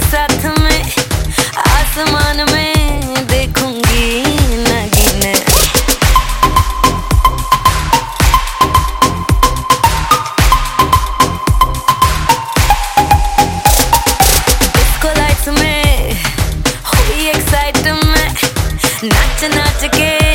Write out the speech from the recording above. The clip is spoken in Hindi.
साथ में आसमान में देखूँगी नगीने। इसको में हुई एक्साइट में नाच नाच के